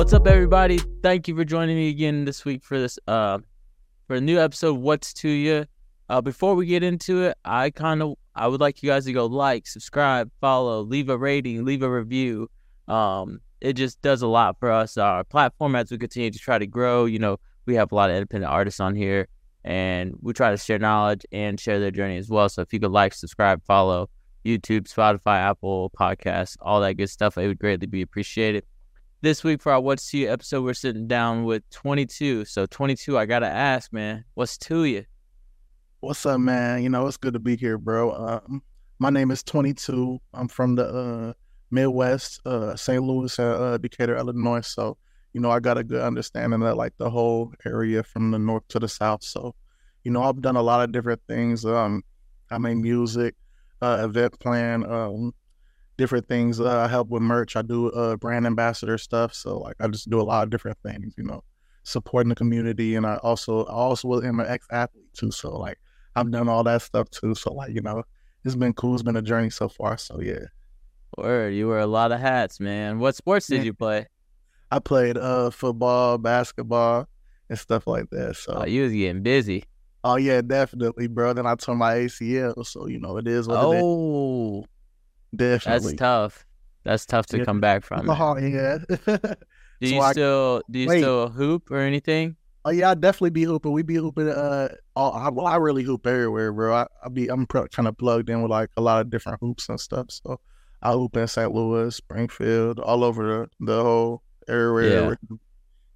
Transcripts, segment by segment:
What's up, everybody? Thank you for joining me again this week for this uh for a new episode. What's To Ya? Uh, before we get into it, I kind of I would like you guys to go like, subscribe, follow, leave a rating, leave a review. Um, it just does a lot for us. Our platform as we continue to try to grow. You know, we have a lot of independent artists on here, and we try to share knowledge and share their journey as well. So if you could like, subscribe, follow YouTube, Spotify, Apple Podcasts, all that good stuff, it would greatly be appreciated. This week for our What's To Ya episode, we're sitting down with 22. So 22, I gotta ask, man, what's to you? What's up, man? You know, it's good to be here, bro. Um, my name is 22. I'm from the uh, Midwest, uh, St. Louis, uh, Decatur, Illinois. So, you know, I got a good understanding of like the whole area from the north to the south. So, you know, I've done a lot of different things. Um, I make music, uh, event plan, um, different things. Uh, I help with merch. I do uh, brand ambassador stuff. So, like, I just do a lot of different things. You know, supporting the community, and I also I also am an ex athlete too. So, like, I've done all that stuff too. So like, you know, it's been cool. It's been a journey so far. So yeah. Word, you wear a lot of hats, man. What sports did you play? I played uh football, basketball, and stuff like that. So oh, you was getting busy. Oh yeah, definitely, bro. Then I tore my ACL, so you know it is what oh, it is. Definitely. That's tough. That's tough to yeah. come back from. Oh, yeah. do you so still I, do you wait. still hoop or anything? Oh yeah, I definitely be hooping. We be hooping. Uh, all, I, well, I really hoop everywhere, bro. I, I be I'm kind of plugged in with like a lot of different hoops and stuff. So I hoop in St. Louis, Springfield, all over the, the whole area. Yeah.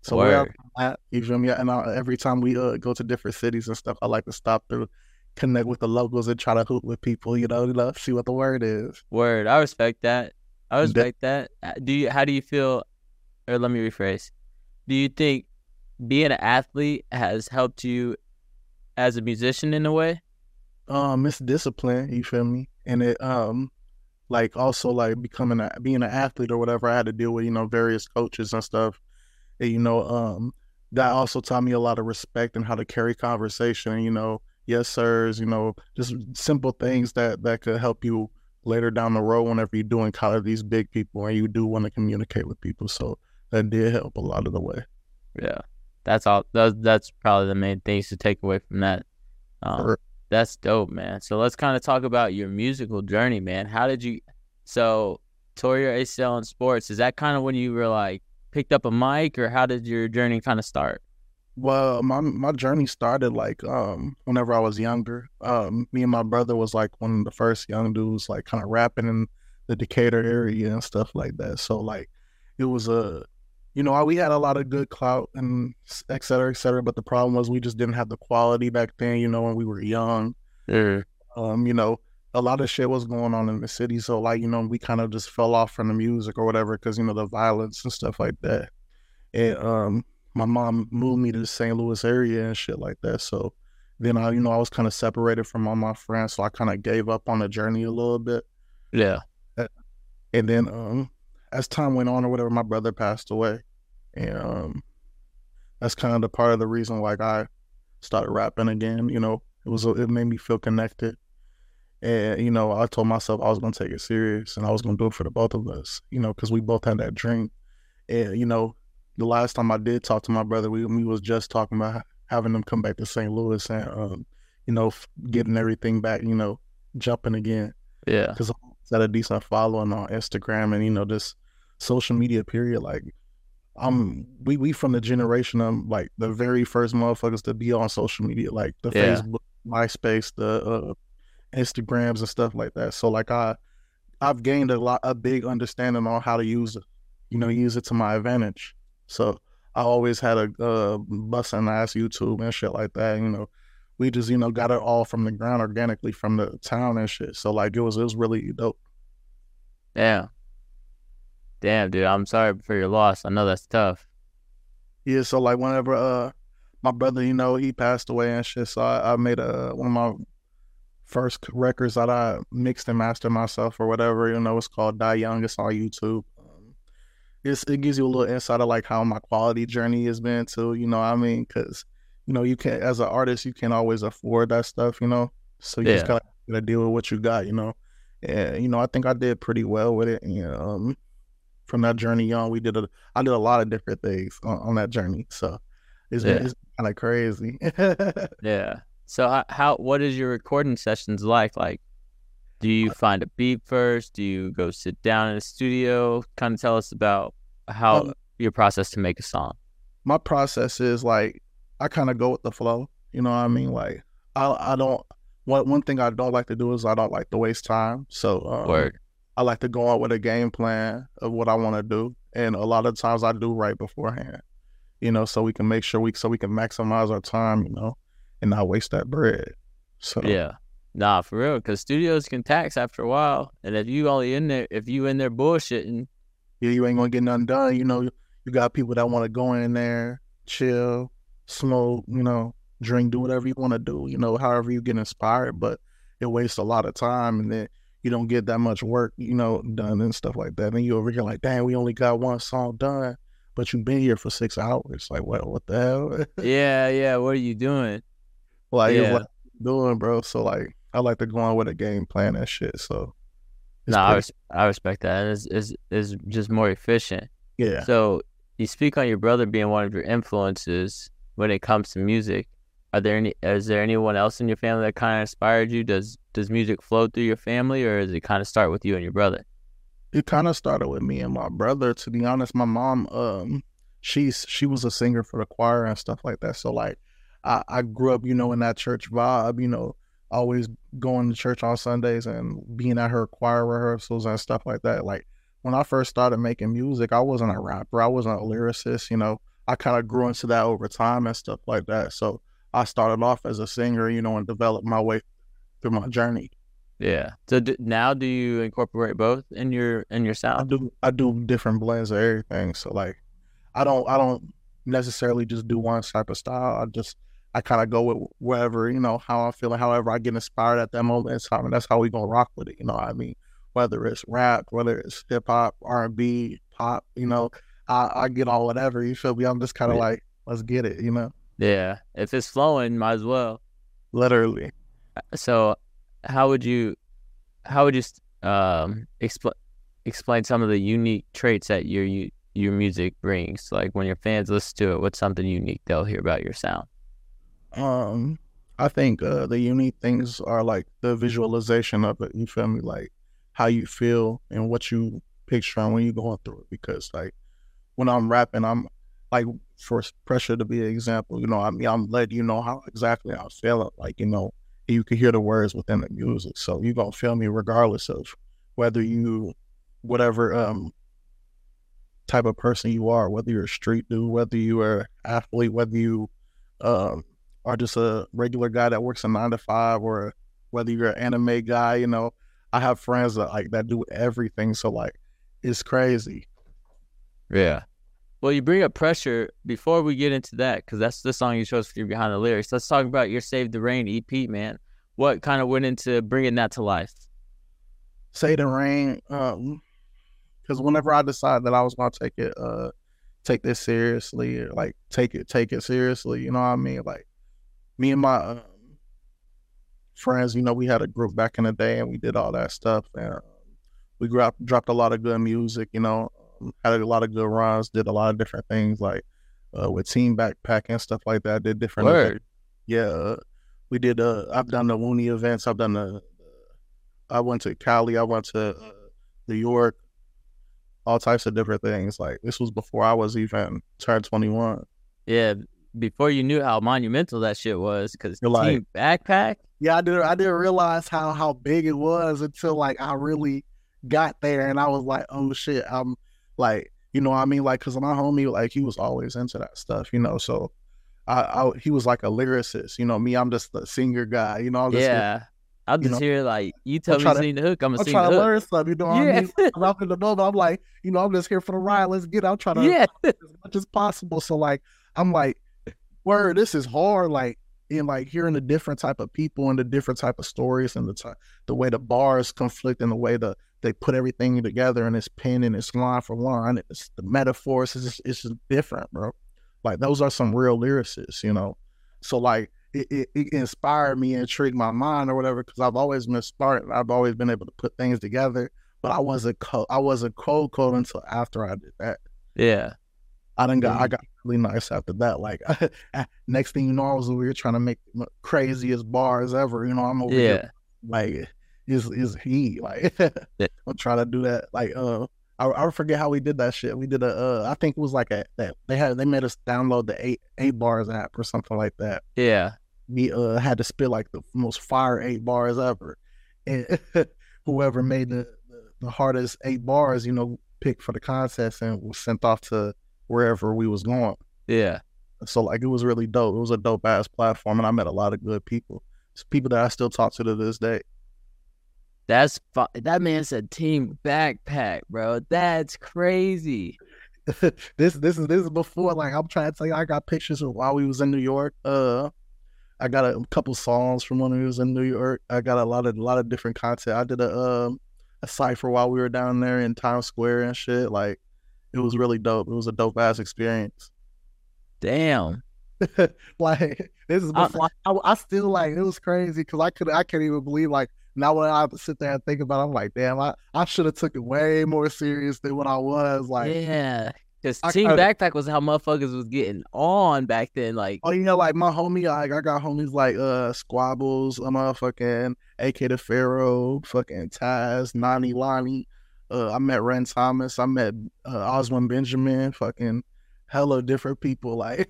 So we're at, you feel me? And I, every time we uh, go to different cities and stuff, I like to stop through, connect with the locals, and try to hoop with people. You know, you know, see what the word is. Word. I respect that. I respect that. Uh, do you? How do you feel? Or let me rephrase. Do you think being an athlete has helped you as a musician in a way? Um, it's discipline. You feel me? And it um, like also like becoming a being an athlete or whatever. I had to deal with you know various coaches and stuff. And, you know, um, that also taught me a lot of respect and how to carry conversation. You know, yes sirs. You know, just simple things that that could help you later down the road whenever you do encounter these big people and you do want to communicate with people. So that did help a lot of the way. Yeah that's all. That's, that's probably the main things to take away from that. Um, sure. That's dope, man. So let's kind of talk about your musical journey, man. How did you? So tore your ACL in sports. Is that kind of when you were like picked up a mic, or how did your journey kind of start? Well, my my journey started like um whenever I was younger. Um, me and my brother was like one of the first young dudes like kind of rapping in the Decatur area and stuff like that. So like it was a you know, we had a lot of good clout and et cetera, et cetera. But the problem was we just didn't have the quality back then, you know, when we were young. Yeah. Um, you know, a lot of shit was going on in the city. So, like, you know, we kind of just fell off from the music or whatever because, you know, the violence and stuff like that. And um, my mom moved me to the St. Louis area and shit like that. So then I, you know, I was kind of separated from all my friends. So I kind of gave up on the journey a little bit. Yeah. And then, um, as time went on or whatever, my brother passed away, and um, that's kind of the part of the reason like I started rapping again. You know, it was it made me feel connected, and you know, I told myself I was gonna take it serious and I was gonna do it for the both of us. You know, because we both had that dream, and you know, the last time I did talk to my brother, we we was just talking about having them come back to St. Louis and um, you know, getting everything back. You know, jumping again. Yeah, because I had a decent following on Instagram and you know just social media period. Like I'm we we from the generation of like the very first motherfuckers to be on social media, like the yeah. Facebook, MySpace, the uh, Instagrams and stuff like that. So like I I've gained a lot a big understanding on how to use it, you know, use it to my advantage. So I always had a uh, busting ass YouTube and shit like that. You know, we just you know got it all from the ground organically from the town and shit. So like it was it was really dope. Yeah, Damn, dude, I'm sorry for your loss. I know that's tough. Yeah, so like whenever uh my brother, you know, he passed away and shit, so I, I made a one of my first records that I mixed and mastered myself or whatever. You know, it's called Die Young. It's on YouTube. It's, it gives you a little insight of like how my quality journey has been too. You know, I mean, because you know, you can't as an artist, you can't always afford that stuff. You know, so you yeah. just gotta, gotta deal with what you got. You know, and you know, I think I did pretty well with it. And um, from that journey on. We did a I did a lot of different things on, on that journey. So it's Yeah. it's kind of crazy. Yeah. So how, how what is your recording sessions like? Like, do you find a beat first? Do you go sit down in a studio? Kind of tell us about how Um, your process to make a song. my process is like I kind of go with the flow. You know what I mean? Like I I don't one one thing I don't like to do is I don't like to waste time. So um. I like to go out with a game plan of what I want to do, and a lot of times I do right beforehand. You know, so we can make sure we so we can maximize our time. You know, and not waste that bread. So Yeah. Nah, for real. Because studios can tax after a while, and if you only in there, if you in there bullshitting, yeah, you ain't gonna get nothing done. You know, you got people that want to go in there, chill, smoke, you know, drink, do whatever you want to do. You know, however you get inspired, but it wastes a lot of time, and then you don't get that much work, you know, done and stuff like that. And you over here like, dang, we only got one song done, but you've been here for six hours. Like, what? What the hell? yeah, yeah. What are you doing? like, Yeah. what doing, bro. So like, I like to go on with a game plan and shit. So, No, I, pretty- res- I respect that. It's, it's, it's just more efficient. yeah. So you speak on your brother being one of your influences when it comes to music. Are there any? Is there anyone else in your family that kind of inspired you? Does Does music flow through your family, or does it kind of start with you and your brother? it kind of started with me and my brother to be honest my mom um she's she was a singer for the choir and stuff like that so like i i grew up you know in that church vibe you know always going to church on sundays and being at her choir rehearsals and stuff like that like when i first started making music i wasn't a rapper i wasn't a lyricist you know i kind of grew into that over time and stuff like that so i started off as a singer you know and developed my way through my journey Yeah. So d- now, do you incorporate both in your in your sound? I do I do different blends of everything. So like I don't I don't necessarily just do one type of style. I just I kind of go with wherever, you know, how I feel and however I get inspired at that moment in time. And that's how we gonna rock with it. You know what I mean? Whether it's rap, whether it's hip hop, R and B, pop, you know, I, I get on whatever, you feel me? I'm just kinda Yeah. like, let's get it, you know? Yeah. If it's flowing, might as well. Literally. So, how would you, how would you um explain explain some of the unique traits that your you, your music brings? Like when your fans listen to it, what's something unique they'll hear about your sound? Um, I think uh, the unique things are like the visualization of it. You feel me? Like how you feel and what you picture when you're going through it. Because like when I'm rapping, I'm like for pressure to be an example. You know, I mean, I'm letting you know how exactly I feel feeling. Like you know, you can hear the words within the music, so you're gonna feel me regardless of whether you, whatever um type of person you are, whether you're a street dude, whether you are athlete, whether you um are just a regular guy that works a nine to five or whether you're an anime guy, you know, I have friends that like that do everything. So like it's crazy. Yeah. Well, you bring up pressure before we get into that, because that's the song you chose for you behind the lyrics. Let's talk about your "Save the Rain" EP, man. What kind of went into bringing that to life? Save the Rain, um, because whenever I decided that I was gonna take it, uh, take this seriously, or like take it, take it seriously, you know what I mean? Like me and my um, friends, you know, we had a group back in the day, and we did all that stuff, and um, we dropped dropped a lot of good music, you know, um, had a lot of good runs, did a lot of different things like uh, with Team Backpack and stuff like that. Did different. Word. Yeah, uh, we did. Uh, I've done the Looney events. I've done the. I went to Cali. I went to uh, New York. All types of different things. Like this was before I was even turned twenty one. Yeah. Before you knew how monumental that shit was, because You're like- Team Backpack. Yeah, I didn't. I didn't realize how how big it was until like I really got there, and I was like, oh shit, I'm like, you know, what I mean, like, cause my homie, like, he was always into that stuff, you know. So, I, I he was like a lyricist, you know. Me, I'm just a singer guy, you know. I'm just Yeah. I'll you just know, hear like you tell me to to- sing the hook, I'm gonna I'm sing trying the to hook. learn something, you know what I Yeah. mean? I'm in the moment. I'm like, you know, I'm just here for the ride. Let's get. I'm trying to yeah. as much as possible. So like, I'm like, word, this is hard. Like, in like hearing the different type of people and the different type of stories and the ty- the way the bars conflict and the way the they put everything together and it's pen and it's line for line. It's the metaphors. It's just, it's just different, bro. Like those are some real lyricists, you know. So like. It, it, it inspired me and intrigued my mind or whatever because I've always been smart and I've always been able to put things together but I wasn't cold. I wasn't cold cold until after I did that. Yeah. I done got I got really nice after that. Like next thing you know, I was over here trying to make the craziest bars ever. You know, I'm over Yeah. here like is is he like. I'm trying to do that. Like uh I I forget how we did that shit. We did a uh I think it was like a that they had they made us download the eight eight bars app or something like that. Yeah. We uh had to spit like the most fire eight bars ever. And whoever made the, the the hardest eight bars, you know, picked for the contest and was sent off to wherever we was going. Yeah. So like it was really dope. It was a dope ass platform, and I met a lot of good people. It's people that I still talk to to this day. That's fu- that man said team backpack, bro. That's crazy. this this is this is before like I'm trying to tell you. I got pictures of while we was in New York. Uh, I got a couple songs from when we was in New York. I got a lot of a lot of different content. I did a um a cipher while we were down there in Times Square and shit. Like it was really dope. It was a dope ass experience. Damn. like this is I- before I, I still like it was crazy because I could I can't even believe like now when I sit there and think about it, I'm like damn I, I should have took it way more serious than what I was like yeah. Because I team kinda- backpack was how motherfuckers was getting on back then. Like, oh you know like my homie like I got homies like uh Squabbles a motherfucking AK the Pharaoh fucking Taz Nani Lonnie uh I met Ren Thomas I met uh, Oswald Benjamin fucking hella different people like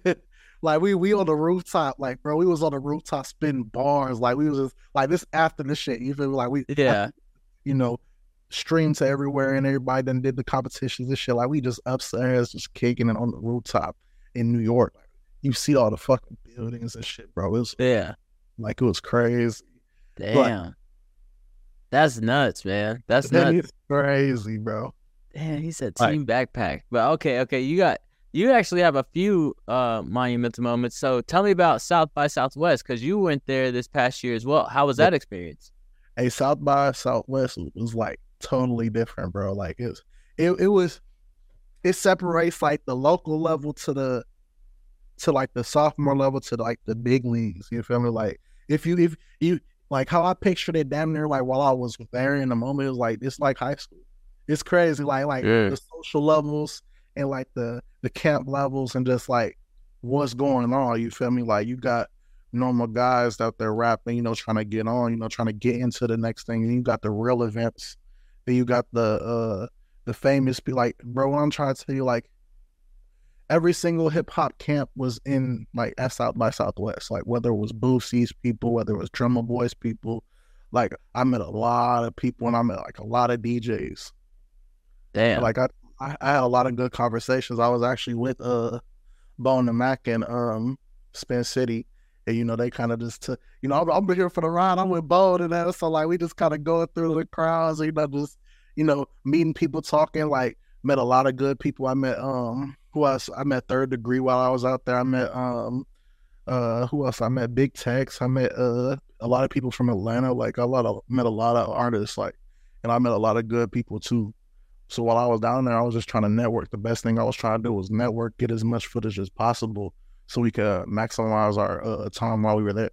like we we on the rooftop like bro we was on the rooftop spinning bars like we was just like this after the shit you feel me like we yeah. you know streamed to everywhere and everybody then did the competitions and shit like we just upstairs just kicking it on the rooftop in New York like, you see all the fucking buildings and shit bro it was Yeah. like it was crazy Damn. That's nuts, man. That's That nuts. crazy bro Damn, he said Like- team backpack. But okay, okay, you got you actually have a few uh monumental moments. So tell me about South by Southwest because you went there this past year as well. How was that experience? hey South by Southwest was like totally different, bro. Like it was, it, it was, it separates like the local level to the, to like the sophomore level to like the big leagues. You feel me? Like if you if you like how I pictured it damn near like while I was there in the moment, it was like it's like high school. It's crazy, like like Yeah. the social levels and like the the camp levels and just like what's going on. You feel me? Like you got normal guys out there rapping, you know, trying to get on, you know, trying to get into the next thing. And you got the real events. Then you got the uh the famous be like, bro, what I'm trying to tell you, like every single hip hop camp was in like at South by Southwest. Like whether it was Boosie's people, whether it was Drumma Boys people. Like I met a lot of people and I met like a lot of DJs. Damn. Like I, I, I had a lot of good conversations. I was actually with uh Bone and Mac and um Spin City. And you know, they kind of just took you know, I'm, I'm here for the ride. I'm with Bone and that. So like we just kind of going through the crowds, you know, just you know, meeting people talking, like met a lot of good people. I met um who else? I met third degree while I was out there. I met um uh who else? I met Big Tex. I met uh a lot of people from Atlanta, like a lot of met a lot of artists, like and I met a lot of good people too. So while I was down there, I was just trying to network. The best thing I was trying to do was network, get as much footage as possible, so we could maximize our uh, time while we were there.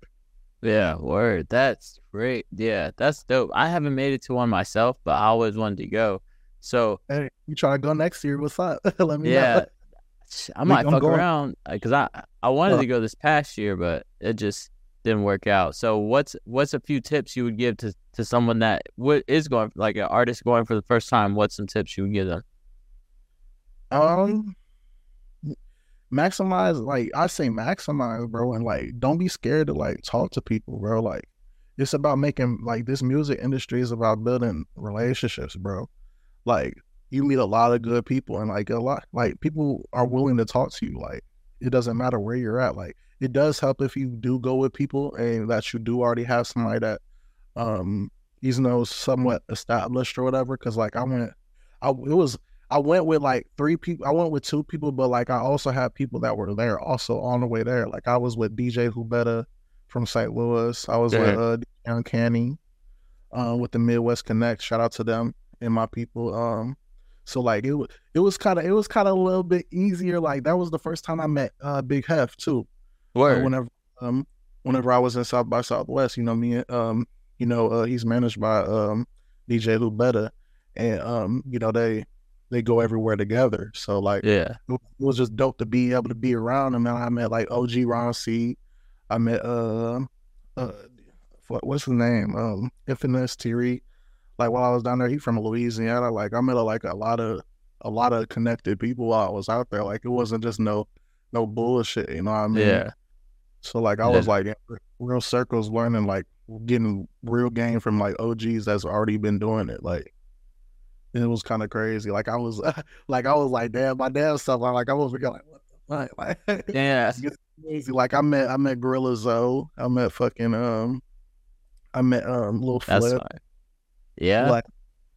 Yeah, word. That's great. Yeah, that's dope. I haven't made it to one myself, but I always wanted to go. So Hey, you try to go next year? What's up? Let me yeah, know. I might I'm fuck going. around because I I wanted Uh. to go this past year, but it just didn't work out. So what's what's a few tips you would give to to someone that what is going like an artist going for the first time? What's some tips you would give them? Um, maximize like I say maximize, bro, and like don't be scared to like talk to people, bro. Like it's about making like this music industry is about building relationships, bro. Like you meet a lot of good people and like a lot like people are willing to talk to you. Like it doesn't matter where you're at. Like it does help if you do go with people and that you do already have somebody that um you know somewhat established or whatever. Cause like I went I it was I went with like three people. I went with two people, but like I also had people that were there also on the way there. Like I was with DJ Who Better from St. Louis. I was with uh Uncanny, uh, with the Midwest Connect. Shout out to them and my people. Um, so like it was it was kind of it was kind of a little bit easier. Like that was the first time I met uh Big Hef too. Uh, whenever um whenever I was in South by Southwest, you know me um you know uh, he's managed by um DJ Better, and um, you know they they go everywhere together. So like, yeah, it was just dope to be able to be around them. And I met like OG Ron C. I met uh, uh what, what's his name? Um, Infamous Thierry. Like while I was down there, he from Louisiana. Like I met a, like a lot of a lot of connected people while I was out there. Like it wasn't just no no bullshit. You know what I mean? yeah, So like I Yeah. was like in real circles learning like getting real game from like OGs that's already been doing it. Like it was kind of crazy. Like I was like I was like damn my damn stuff. I'm like I was like what the fuck like yeah, crazy. Like I met I met Gorilla Zoe. I met fucking um I met um Lil that's Flip. fine. Yeah, Like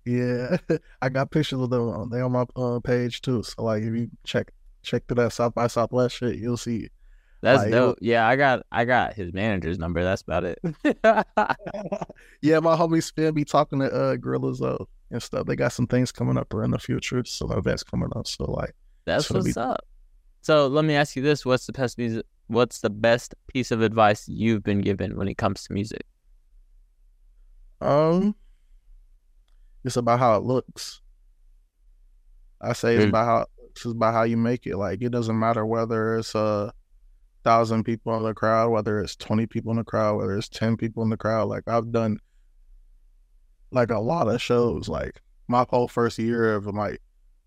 yeah, I got pictures of them. on- They on my uh, page too. So like if you check check to that South by Southwest shit, you'll see. that's like, dope. Yeah, I got I got his manager's number. That's about it. yeah, my homie Spin be talking to uh Gorilla Zoe and stuff. They got some things coming up in the future, some events coming up. So like, That's what's be- up. So let me ask you this: What's the best music? What's the best piece of advice you've been given when it comes to music? um, it's about how it looks. I say it's about how it looks. It's about how you make it. Like it doesn't matter whether it's a thousand people in the crowd, whether it's twenty people in the crowd, whether it's ten people in the crowd. Like I've done like a lot of shows. Like my whole first year of like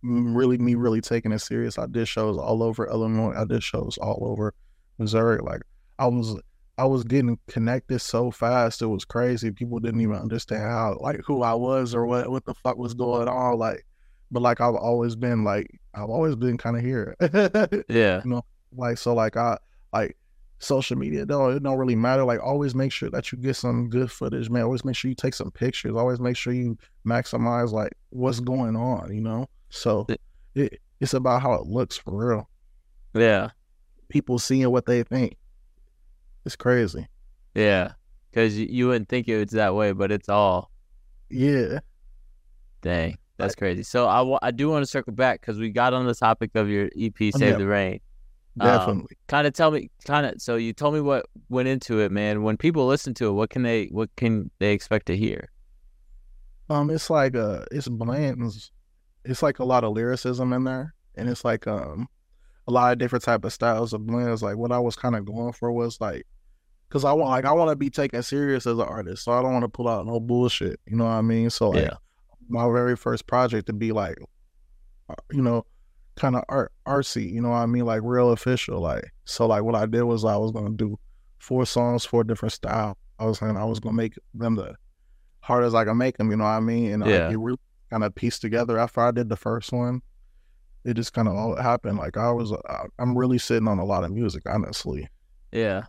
really me really taking it serious. I did shows all over Illinois. I did shows all over Missouri. Like I was I was getting connected so fast. It was crazy. People didn't even understand how like who I was or what what the fuck was going on. Like but like I've always been like I've always been kind of here. Yeah, you know, like so like I like social media don't it don't really matter. Like always make sure that you get some good footage, man. Always make sure you take some pictures. Always make sure you maximize like what's going on, you know? So it it's about how it looks for real. yeah, People seeing what they think. It's crazy. yeah. Because you, you wouldn't think it was that way, but it's all Yeah. dang. That's crazy. So I, I do want to circle back because we got on the topic of your EP "Save Yeah. the Rain." Um, Definitely. Kind of tell me, kind of. So you told me what went into it, man. When people listen to it, what can they, what can they expect to hear? Um, it's like uh, it's blends. It's like a lot of lyricism in there, and it's like um, a lot of different type of styles of blends. Like what I was kind of going for was like, cause I want like I want to be taken serious as an artist, so I don't want to pull out no bullshit. You know what I mean? So like, Yeah. my very first project to be like, uh, you know, kind of art artsy. You know what I mean? Like real official. Like so, like what I did was I was gonna do four songs, four different styles. I was saying I was gonna make them the hard as I can make them. You know what I mean? And Yeah. like, it really kind of pieced together after I did the first one. It just kind of all happened. Like I was, uh, I'm really sitting on a lot of music, honestly. Yeah.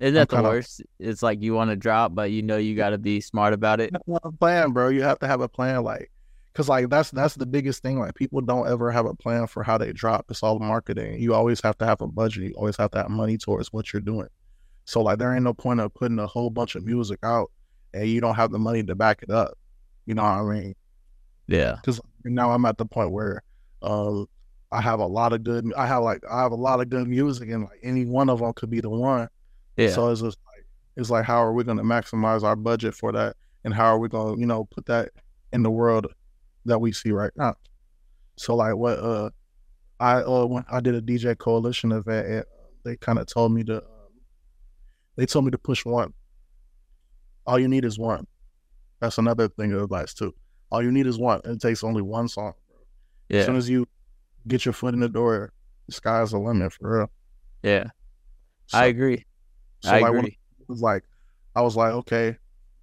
Isn't that the worst? It's like you want to drop, but you know you got to be smart about it. You plan, bro. You have to have a plan, like, cause like that's that's the biggest thing. Like people don't ever have a plan for how they drop. It's all marketing. You always have to have a budget. You always have to have money towards what you're doing. So like there ain't no point of putting a whole bunch of music out and you don't have the money to back it up. You know what I mean? Yeah. Because now I'm at the point where um I have a lot of good. I have like I have a lot of good music, and like any one of them could be the one. Yeah. So it's just like it's like how are we going to maximize our budget for that, and how are we going to you know put that in the world that we see right now? So like what uh I uh when I did a DJ coalition event, and they kind of told me to um, they told me to push one. All you need is one. That's another thing of advice too. All you need is one. It takes only one song. As soon as you get your foot in the door, the sky's the limit for real. Yeah. So, I agree. So, I like, agree. it was like I was like, okay,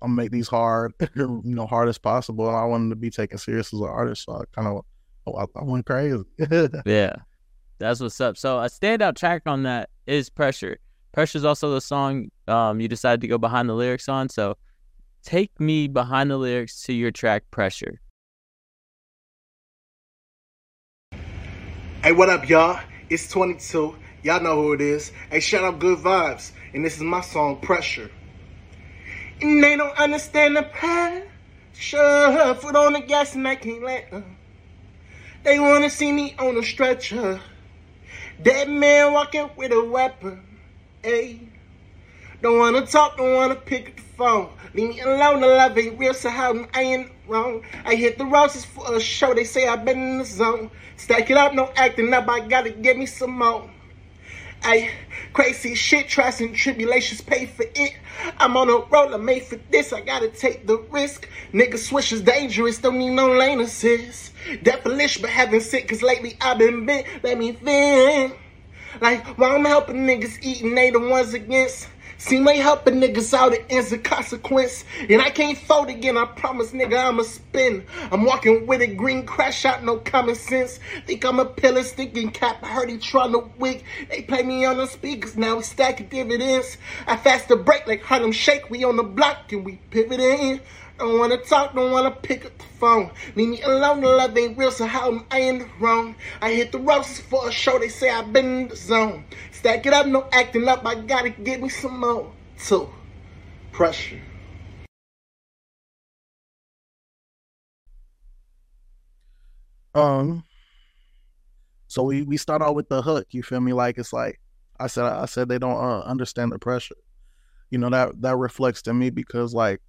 I'm gonna make these hard, you know, hard as possible. And I wanted to be taken serious as an artist, so I kind of I, I went crazy. Yeah. That's what's up. So a standout track on that is Pressure. Pressure is also the song um, you decided to go behind the lyrics on. So take me behind the lyrics to your track Pressure. Hey, what up, y'all? It's 22. Y'all know who it is. Hey, shout out Good Vibes. And this is my song, Pressure. And they don't understand the pressure. Foot on the gas and I can't let them. They wanna see me on a stretcher. Dead man walking with a weapon. Hey. Don't wanna talk, don't wanna pick up the phone. Leave me alone, the love ain't real, so how I ain't wrong? I hit the roses for a show, they say I've been in the zone. Stack it up, no acting up, I gotta get me some more. Ay, crazy shit, trials and tribulations pay for it. I'm on a roller made for this, I gotta take the risk. Nigga swish is dangerous, don't need no lane assist. Devilish, but having sick, cause lately I've been bit, let me think. Like, while I'm helping niggas eat and they the ones against. Seem like helping niggas out, it ends a consequence. And I can't fold again, I promise, nigga, I'ma spin. I'm walking with a green crash out, no common sense. Think I'm a pillar sticking cap, I heard he trying to wig. They play me on the speakers, now we stacking dividends. I fast the break like Harlem Shake, we on the block and we pivot in. Don't wanna talk, don't wanna pick up the phone. Leave me alone, the love ain't real, so how am I in the wrong? I hit the roses for a show, they say I've been in the zone. Stack it up, no acting up, I gotta get me some more. Two, pressure. Um. So we we start out with the hook. You feel me? Like it's like I said. I said they don't uh, understand the pressure. You know that that reflects to me because like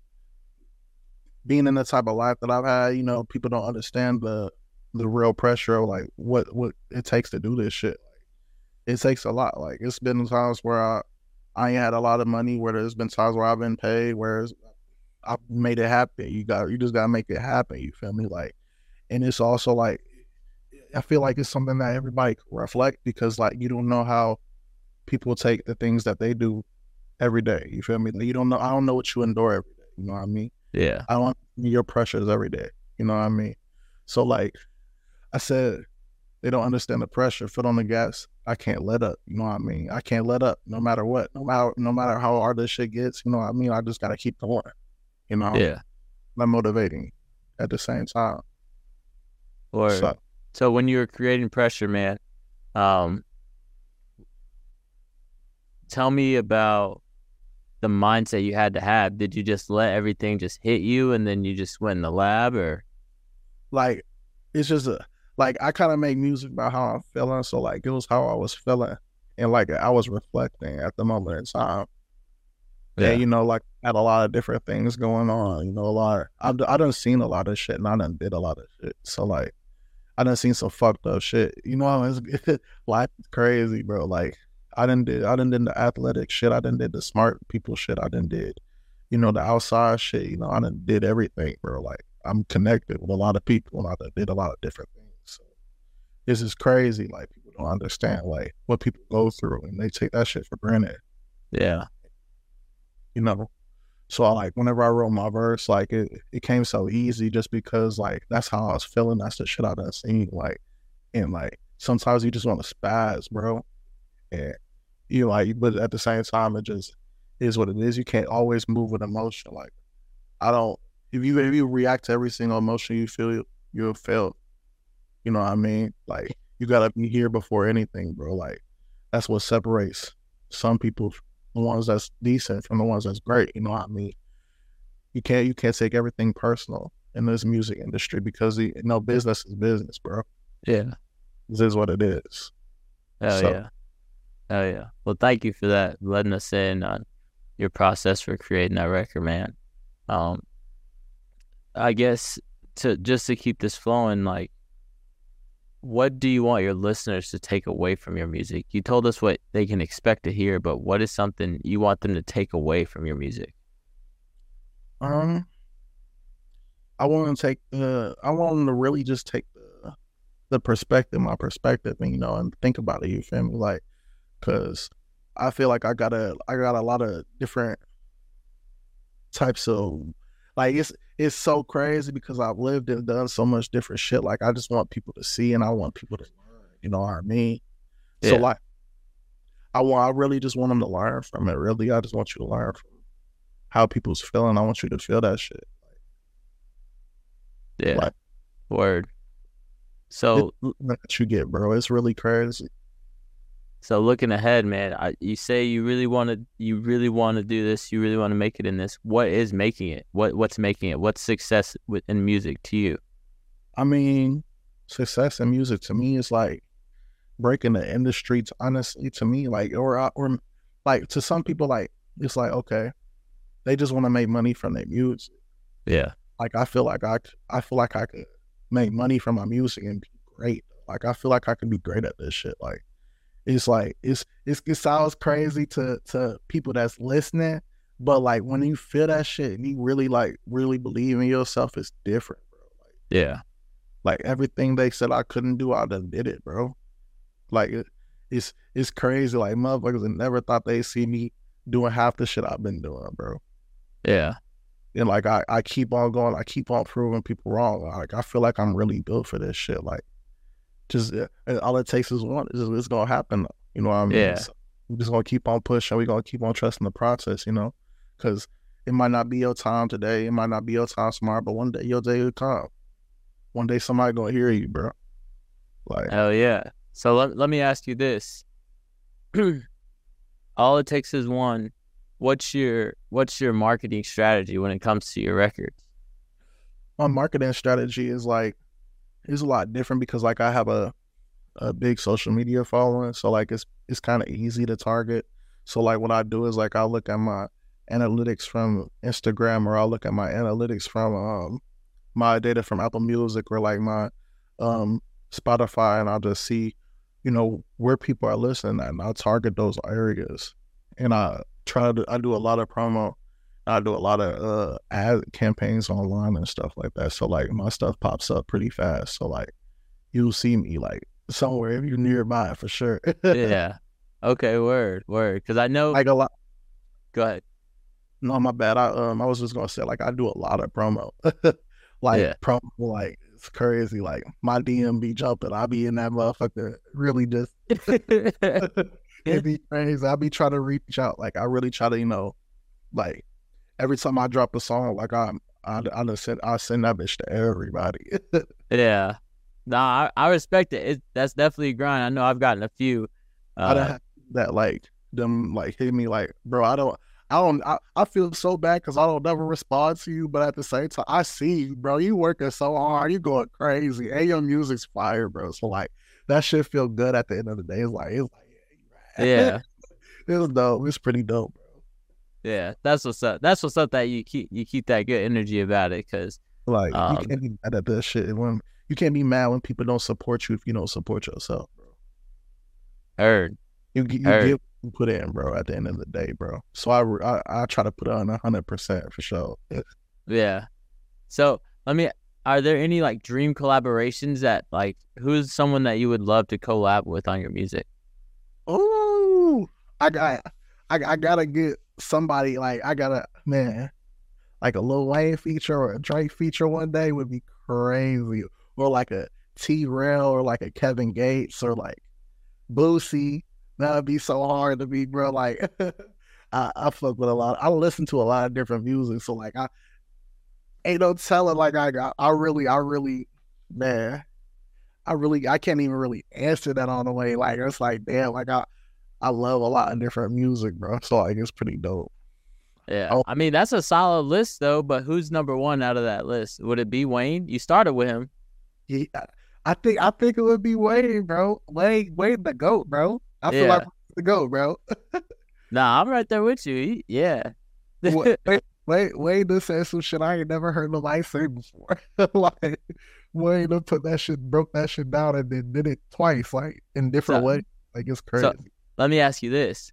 being in the type of life that I've had, you know, people don't understand the the real pressure of like what what it takes to do this shit. Like, it takes a lot. Like it's been times where I I ain't had a lot of money. Where there's been times where I've been paid. Where I've made it happen. You got you just gotta make it happen. You feel me? Like, and it's also like I feel like it's something that everybody reflect because like you don't know how people take the things that they do every day. You feel me? Like, you don't know. I don't know what you endure every day. You know what I mean? Yeah. I don't your pressures every day. You know what I mean? So like I said, they don't understand the pressure. Foot on the gas. I can't let up. You know what I mean? I can't let up no matter what. No matter no matter how hard this shit gets. You know what I mean? I just gotta keep going. You know? Yeah. That motivating at the same time. Or So so when you were creating pressure, man, um, tell me about the mindset you had to have. Did you just let everything just hit you, and then you just went in the lab, or like it's just a like I kind of make music about how I'm feeling. So like it was how I was feeling, and like I was reflecting at the moment in time. Yeah, you know, like had a lot of different things going on. You know, a lot. Of, I've I done seen a lot of shit, and I done did a lot of shit. So like, I done seen some fucked up shit. You know, it's, life is crazy, bro. Like I done did, I done did the athletic shit. I done did the smart people shit. I done did, you know, the outside shit. You know, I done did everything, bro. Like I'm connected with a lot of people, and I done did a lot of different things. So this is crazy. Like people don't understand like what people go through, and they take that shit for granted yeah, you know. So I like whenever I wrote my verse, like it, it came so easy just because like that's how I was feeling. That's the shit I done seen. Like and like sometimes you just want to spaz, bro. And you know, like but at the same time it just is what it is. You can't always move with emotion. Like I don't if you if you react to every single emotion you feel you'll fail. You know what I mean? Like you gotta be here before anything, bro. Like that's what separates some people the ones that's decent from the ones that's great. You know what I mean? You can't you can't take everything personal in this music industry because you know business is business, bro. yeah, This is what it is. hell So- yeah, hell yeah. Well, thank you for that, letting us in on your process for creating that record, man. Um, I guess to just to keep this flowing, like, what do you want your listeners to take away from your music? You told us what they can expect to hear, but what is something you want them to take away from your music? Um, I want to take the I want them to really just take the the perspective, my perspective, and you know, and think about it. You feel me? Like, cause I feel like I got a I got a lot of different types of like it's it's so crazy because I've lived and done so much different shit. Like I just want people to see and I want people to learn. You know what I mean? Yeah. So like, I want I really just want them to learn from it. Really, I just want you to learn from how people's feeling. I want you to feel that shit. Yeah, Like- word. So, that you get, bro. It's really crazy. So looking ahead, man, I, you say you really want to, you really want to do this, you really want to make it in this. What is making it? What what's making it? What's success with, in music to you? I mean, success in music to me is like breaking the industry. To, honestly, to me, like or uh, or like to some people, like it's like okay, they just want to make money from their music. Yeah. Like I feel like I I feel like I could make money from my music and be great. Like I feel like I could be great at this shit. Like it's like it's, it's it sounds crazy to to people that's listening, but like when you feel that shit and you really like really believe in yourself, it's different, bro. Like Yeah. like everything they said I couldn't do, I done did it, bro. Like it, it's it's crazy. Like motherfuckers never thought they'd see me doing half the shit I've been doing, bro. Yeah. And like I, I keep on going, I keep on proving people wrong. Like I feel like I'm really built for this shit. Like just uh, all it takes is one. It's, it's gonna happen. You know what I mean? Yeah. So we're just gonna keep on pushing. We're gonna keep on trusting the process. You know, because it might not be your time today. It might not be your time tomorrow. But one day your day will come. One day somebody gonna hear you, bro. Like Hell yeah. So let, let me ask you this. All it takes is one. What's your what's your marketing strategy when it comes to your records? my marketing strategy is like is a lot different because like I have a a big social media following, so like it's it's kind of easy to target. So like what I do is like I'll look at my analytics from Instagram or I'll look at my analytics from um my data from Apple Music or like my um Spotify and I'll just see, you know, where people are listening at and I'll target those areas. And I try to I do a lot of promo I do a lot of uh ad campaigns online and stuff like that. So like my stuff pops up pretty fast. So like you'll see me like somewhere if you're nearby for sure. yeah. Okay, word, word. Because I know. like a lot. go ahead. No, my bad. I um I was just gonna say like I do a lot of promo. like Yeah. promo like it's crazy. Like my DM be jumping. I be in that motherfucker really just it be crazy. I be trying to reach out. Like I really try to, you know, like every time I drop a song, like I'm, I I just send I send that bitch to everybody. yeah. Nah, I, I respect it. it. That's definitely a grind. I know I've gotten a few. Uh, that like them like hit me like, bro, I don't I don't I, I feel so bad because I don't never respond to you, but at the same time, I see you, bro. You working so hard, you going crazy. And your music's fire, bro. So like that shit feel good at the end of the day. It's like it's like yeah, yeah. it was dope. It's pretty dope. Yeah. That's what's up. That's what's up that you keep you keep that good energy about it. Cause Like Um, you can't be mad at that shit. When you can't be mad when people don't support you if you don't support yourself, bro. heard. You you Heard. give you put in, bro. At the end of the day, bro. So I I, I try to put on hundred percent for sure. Yeah. So let me. Are there any like dream collaborations that like who's someone that you would love to collab with on your music? Oh, I got, I, I gotta get somebody like I got a man, like a Lil Wayne feature or a Drake feature one day would be crazy, or like a T Rail or like a Kevin Gates or like Boosie. That would be so hard to be, bro. Like, I, I fuck with a lot. I listen to a lot of different music, so like I ain't no telling. Like I got, I really, I really, man. I really I can't even really answer that on the way. Like it's like damn, like I I love a lot of different music, bro. So like it's pretty dope. Yeah. Oh. I mean that's a solid list though. But who's number one out of that list? Would it be Wayne? You started with him. Yeah, I think I think it would be Wayne, bro. Wayne, Wayne the goat, bro. I feel Yeah. like the goat, bro. Nah, I'm right there with you. Yeah. Wait, wait, wait, Wayne done said some shit I ain't never heard nobody say before. like Wayne done put that shit, broke that shit down, and then did it twice, like in different So- ways. Like it's crazy. Let me ask you this: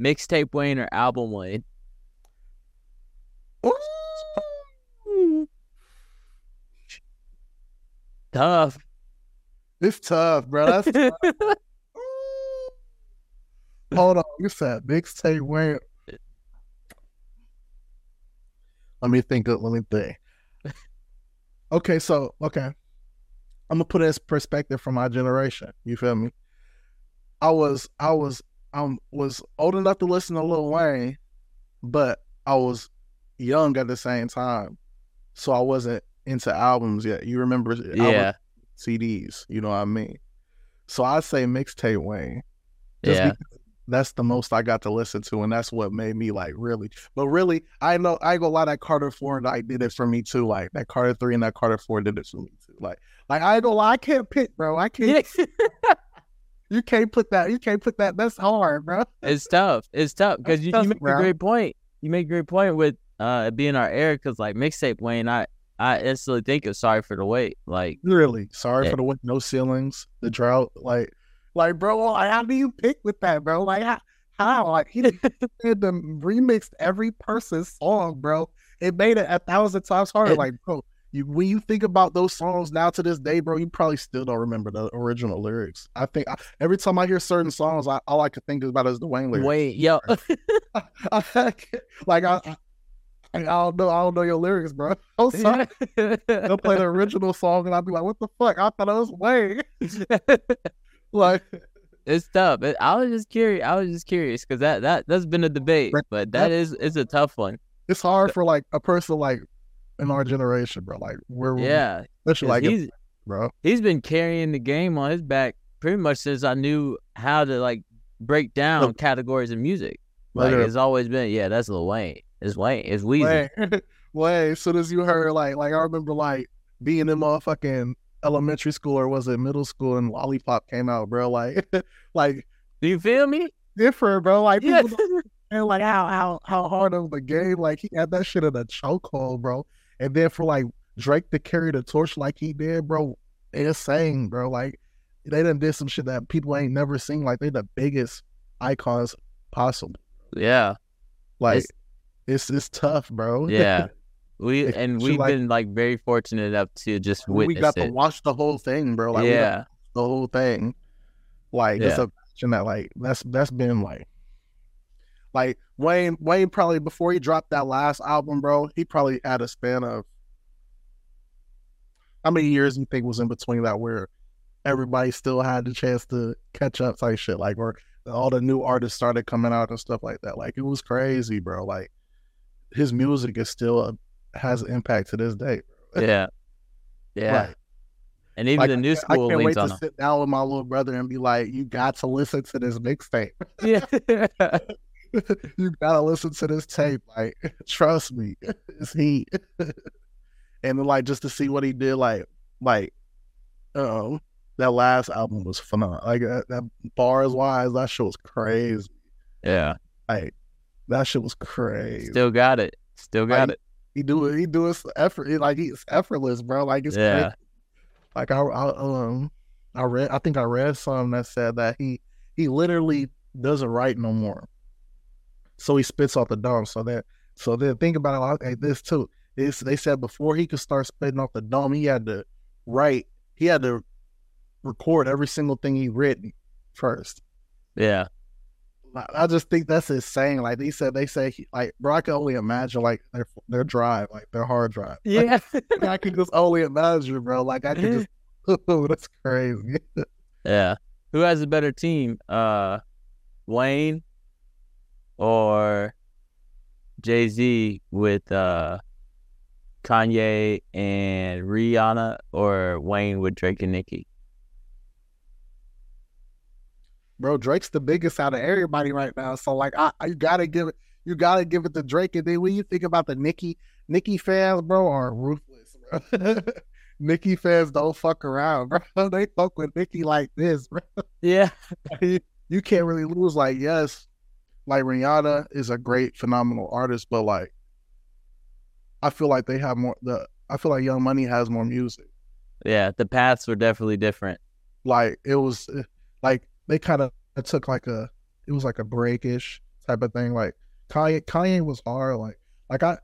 mixtape Wayne or album Wayne? Ooh, Tough. it's tough, bro. That's tough. Hold on, you said mixtape Wayne. Let me think. of- Let me think. Okay, so okay, I'm gonna put it as perspective from my generation. You feel me? I was, I was, I was old enough to listen to Lil Wayne, but I was young at the same time, so I wasn't into albums yet. You remember? yeah. CDs. You know what I mean? So I say mixtape Wayne. Just Yeah. because that's the most I got to listen to, and that's what made me like really. But really, I know I go a lot. lie. That Carter Four and I did it for me too. Like that Carter Three and that Carter Four did it for me too. Like, like I ain't gonna lie. I can't pick, bro. I can't. You can't put that. You can't put that. That's hard, bro. It's tough. It's tough because you, you make bro. a great point. You make a great point with uh being our era because like mixtape Wayne, I I instantly think of sorry for the wait. Like Really, sorry Yeah. for the win- no ceilings, the drought. Like, like, bro, like, how do you pick with that, bro? Like, how? how? Like, he did the remixed every person's song, bro. It made it a thousand times harder. It- like, bro, you when you think about those songs now to this day, bro, you probably still don't remember the original lyrics. I think I, every time I hear certain songs, I, all I can think about is the Wayne lyrics. wait, yo, like, I, I, I don't know, I don't know your lyrics, bro. I'm sorry. They'll play the original song, and I'll be like, "What the fuck? I thought it was Wayne." like, it's tough. I was just curious. I was just curious because that that that's been a debate, but that is it's a tough one. it's hard for like a person like in our generation, bro. Like, we're Yeah, 'cause like, he's bro. he's been carrying the game on his back pretty much since I knew how to like break down Look. categories of music. Like Literally. it's always been, yeah, that's Lil Wayne. It's Wayne. It's Weezy. Wayne, Wayne. As soon as you heard, like, like I remember, like being in motherfucking elementary school or was it middle school, and Lollipop came out, bro. Like, like Do you feel me? different, bro. Like, Yeah. people and like how how how hard of the game. Like he had that shit in a chokehold, bro. And then for like Drake to carry the torch like he did, bro, insane, bro. Like they done did some shit that people ain't never seen. Like they the biggest icons possible. yeah. Like It's- it's it's, tough, bro. Yeah. We and we've like- been like very fortunate enough to just we witness got to watch the whole thing, bro. Like we yeah. the whole thing. Like Yeah. just imagine that. Like that's that's been like, like Wayne Wayne probably before he dropped that last album, bro. He probably had a span of how many years you think was in between that where everybody still had the chance to catch up type shit, like where all the new artists started coming out and stuff like that. Like it was crazy, bro. Like his music is still a, has an impact to this day. Yeah. Yeah. And even like, the new can't- I can't wait to him. sit down with my little brother and be like, "You got to listen to this mixtape. Yeah. you gotta listen to this tape. Like, trust me, it's heat." and then, like, just to see what he did, like, like, um, that last album was phenomenal. Like, that, that bars wise, that shit was crazy. yeah. Like, that shit was crazy. Still got it. Still got Like, it. he do it. He do his effort. he- Like he's effortless, bro. Like it's Yeah. crazy. Like I, I um I read I think I read something that said that he he literally doesn't write no more. So he spits off the dome. So that so then think about it like this too. It's, they said before he could start spitting off the dome, he had to write. He had to record every single thing he written first. Yeah. I just think that's insane. Like they said, they say like bro, I can only imagine like their their drive, like their hard drive. Yeah. I can just only imagine, bro. Like I can just, oh, that's crazy. yeah. Who has a better team? Uh Wayne or Jay Z with uh Kanye and Rihanna or Wayne with Drake and Nicki? bro, Drake's the biggest out of everybody right now. So like, I, I you gotta give it, you gotta give it to Drake. And then when you think about the Nicki, Nicki fans, bro, are ruthless, bro. Nicki fans don't fuck around, bro. They fuck with Nicki like this, bro. Yeah. you, you can't really lose. Like, yes, like Rihanna is a great, phenomenal artist, but like, I feel like they have more. The I feel like Young Money has more music. Yeah. The paths were definitely different. like it was eh, like they kind of took like a it was like a breakish type of thing like kanye kanye was hard like like i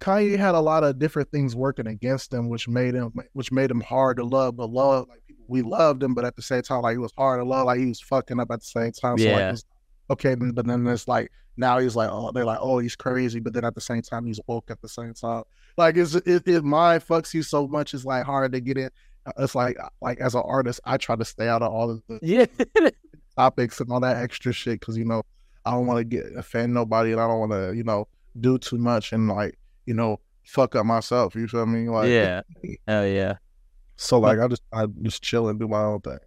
kanye had a lot of different things working against him which made him which made him hard to love but love like we loved him but at the same time like it was hard to love like he was fucking up at the same time so like Yeah. it's, okay but then it's like now he's like oh they're like oh he's crazy but then at the same time he's woke at the same time like it's if his mind fucks you so much it's like hard to get in it's like like as an artist, I try to stay out of all of the Yeah. topics and all that extra shit because you know I don't want to get offend nobody and I don't want to you know do too much and like you know fuck up myself. You feel me? Like yeah. Oh yeah. So like I just I just chill and do my own thing.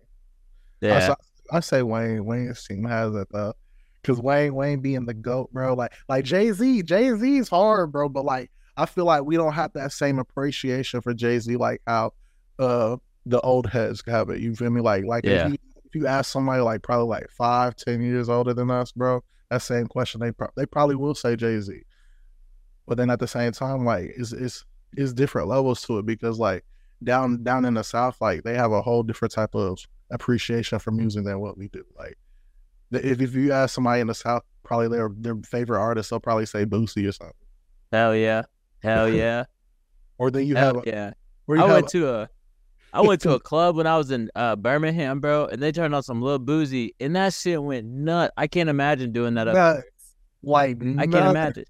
Yeah. sa- I say Wayne Wayne's team has it though. Cause Wayne Wayne being the goat, bro. Like like Jay Z, Jay Z's hard, bro. But like I feel like we don't have that same appreciation for Jay Z like how uh the old heads have it. You feel me? Like like Yeah. if you if you ask somebody like probably like five, ten years older than us, bro, that same question they pro- they probably will say Jay Z. But then at the same time, like it's it's it's different levels to it because like down down in the South, like they have a whole different type of appreciation for music than what we do. Like if if you ask somebody in the South, probably their their favorite artist, they'll probably say Boosie or something. Hell yeah, hell yeah, Or then you hell have a, yeah. or you I have went to a I went to a club when I was in uh, Birmingham, bro, and they turned on some Lil Boosie, and that shit went nut. I can't imagine doing that up. nuts. like I can't imagine.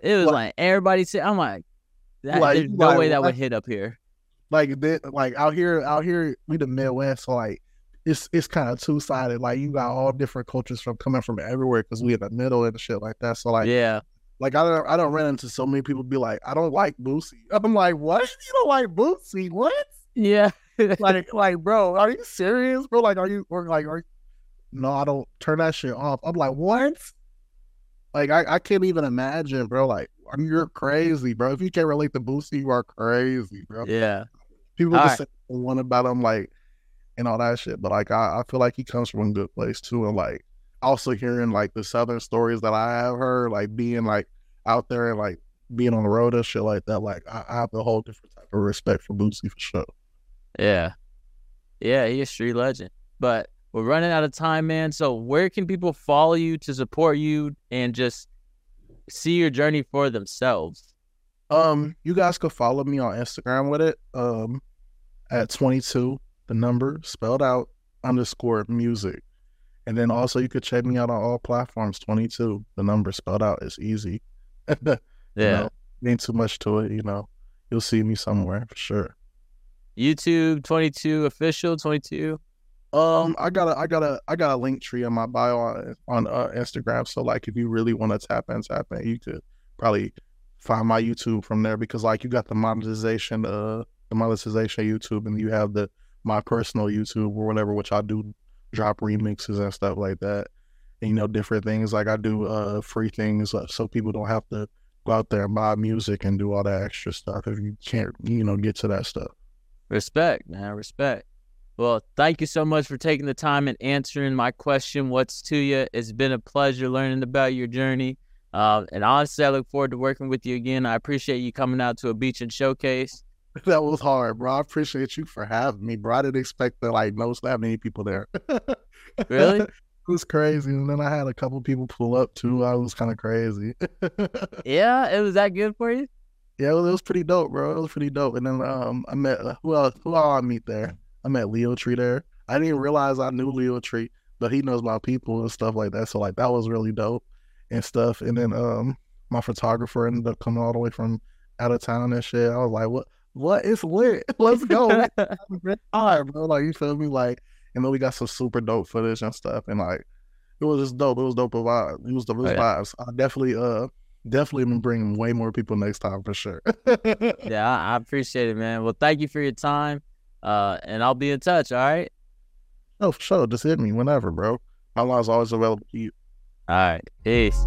It was Like- like everybody said, I'm like, that, Like, there's no like, way that would hit up here. like they, like out here out here we the Midwest, so like it's it's kind of two sided. Like you got all different cultures from coming from everywhere because we in the middle and shit like that. So like yeah, like I don't I don't run into so many people be like I don't like Boosie. I'm like what you don't like Boosie? What? yeah, like like bro, are you serious, bro? Like are you or like are you... no? I don't turn that shit off. I'm like what? Like I, I can't even imagine, bro. Like you're crazy, bro. If you can't relate to Boosie, you are crazy, bro. yeah, People All just say one about him, like, and all that shit. But like, I, I feel like he comes from a good place too, and like, also hearing like the southern stories that I have heard, like being like out there and like being on the road and shit like that. Like, I, I have a whole different type of respect for Boosie for sure. yeah, yeah. He a street legend. But we're running out of time, man. So where can people follow you to support you and just see your journey for themselves? Um, you guys could follow me on Instagram with it. Um, at twenty two, the number spelled out underscore music, and then also you could check me out on all platforms. Twenty two, the number spelled out is easy. Yeah. You know, ain't too much to it, you know. You'll see me somewhere for sure. YouTube 22 official 22. Um, I got a, I got a, I got a Linktree in my bio on on uh, Instagram. So like, if you really want to tap in, tap in, you could probably find my YouTube from there because like you got the monetization, uh, the monetization YouTube, and you have the my personal YouTube or whatever, which I do drop remixes and stuff like that, and you know different things. Like I do uh free things uh, so people don't have to go out there and buy music and do all that extra stuff if you can't, you know, get to that stuff. Respect, man. Respect. Well, thank you so much for taking the time and answering my question. What's To Ya? It's been a pleasure learning about your journey. Uh, and honestly, I look forward to working with you again. I appreciate you coming out to a beach and showcase. That was hard, bro. I appreciate you for having me, bro. I didn't expect to like know that many people there. Really? it was crazy. And then I had a couple people pull up too. I was kind of crazy. Yeah, it was that good for you. yeah, it was, it was pretty dope, bro. It was pretty dope. And then um, I met uh, who else? Who all I meet there? I met Leo Tree there. I didn't realize I knew Leo Tree, but he knows my people and stuff like that. So like that was really dope and stuff. And then um, my photographer ended up coming all the way from out of town and shit. I was like, what? What is lit? Let's go. Having a great time, bro. Like you feel me? Like, and then we got some super dope footage and stuff, and like, it was just dope. It was dope vibe. It was was Oh, yeah. vibes. I definitely, uh, definitely been bringing way more people next time for sure. yeah, I, I appreciate it, man. Well, thank you for your time. Uh, and I'll be in touch. All right. oh, for sure. Just hit me whenever, bro. My line's always available to you. All right. Peace.